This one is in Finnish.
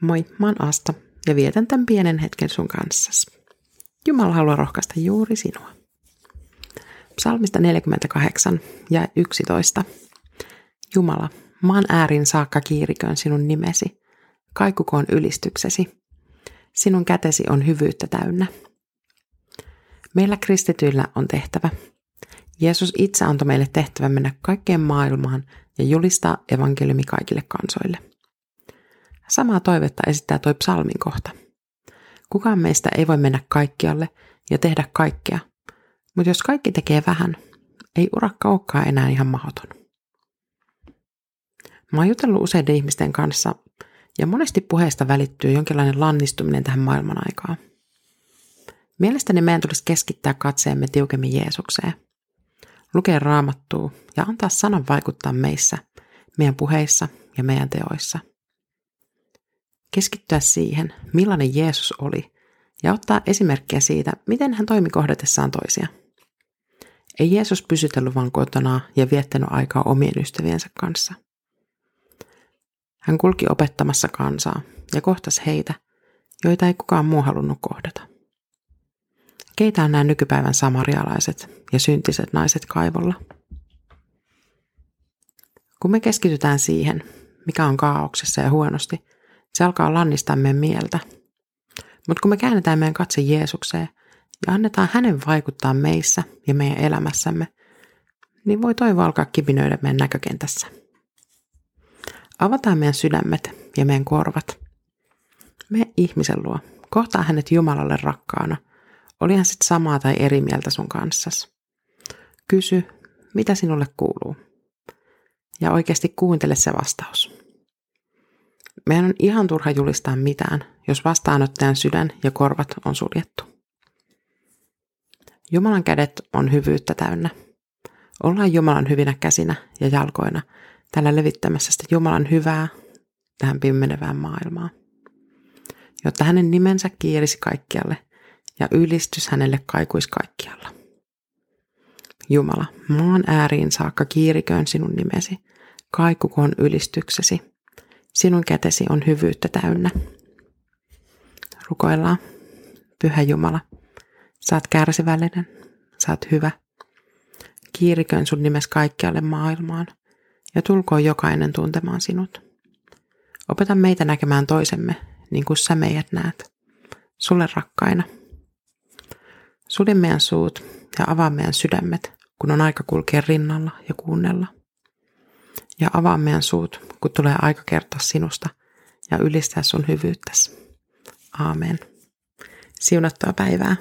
Moi, mä oon Asta ja vietän tämän pienen hetken sun kanssa. Jumala haluaa rohkaista juuri sinua. Psalmista 48 ja 11. Jumala, maan äärin saakka kiiriköön sinun nimesi, kaikukoon ylistyksesi. Sinun kätesi on hyvyyttä täynnä. Meillä kristityillä on tehtävä. Jeesus itse antoi meille tehtävä mennä kaikkeen maailmaan ja julistaa evankeliumi kaikille kansoille. Samaa toivetta esittää toi psalmin kohta. Kukaan meistä ei voi mennä kaikkialle ja tehdä kaikkea, mutta jos kaikki tekee vähän, ei urakka olekaan enää ihan mahdoton. Mä oon jutellut useiden ihmisten kanssa ja monesti puheesta välittyy jonkinlainen lannistuminen tähän maailman aikaan. Mielestäni meidän tulisi keskittää katseemme tiukemmin Jeesukseen. Lukea raamattua ja antaa sanan vaikuttaa meissä, meidän puheissa ja meidän teoissa – keskittyä siihen, millainen Jeesus oli, ja ottaa esimerkkiä siitä, miten hän toimi kohdatessaan toisia. Ei Jeesus pysytellyt vain kotona ja viettänyt aikaa omien ystäviensä kanssa. Hän kulki opettamassa kansaa ja kohtasi heitä, joita ei kukaan muu halunnut kohdata. Keitä on nämä nykypäivän samarialaiset ja syntiset naiset kaivolla? Kun me keskitytään siihen, mikä on kaauksessa ja huonosti, se alkaa lannistaa meidän mieltä. Mutta kun me käännetään meidän katse Jeesukseen ja annetaan hänen vaikuttaa meissä ja meidän elämässämme, niin voi toivo alkaa kipinöidä meidän näkökentässä. Avataan meidän sydämet ja meidän korvat. Me ihmisen luo. Kohtaa hänet Jumalalle rakkaana. Olihan sitten samaa tai eri mieltä sun kanssas. Kysy, mitä sinulle kuuluu. Ja oikeasti kuuntele se vastaus. Meidän on ihan turha julistaa mitään, jos vastaanottajan sydän ja korvat on suljettu. Jumalan kädet on hyvyyttä täynnä. Ollaan Jumalan hyvinä käsinä ja jalkoina tällä levittämässä sitä Jumalan hyvää tähän pimmenevään maailmaan. Jotta hänen nimensä kielisi kaikkialle ja ylistys hänelle kaikuisi kaikkialla. Jumala, maan ääriin saakka kiiriköön sinun nimesi, kaikukoon ylistyksesi – Sinun kätesi on hyvyyttä täynnä. Rukoillaan. Pyhä Jumala, saat kärsivällinen, saat hyvä. Kiirikön sun nimes kaikkialle maailmaan ja tulkoon jokainen tuntemaan sinut. Opeta meitä näkemään toisemme niin kuin sä meidät näet, sulle rakkaina. Sulje meidän suut ja avaa meidän sydämet, kun on aika kulkea rinnalla ja kuunnella ja avaa meidän suut, kun tulee aika kertoa sinusta ja ylistää sun hyvyyttäsi. Aamen. Siunattua päivää.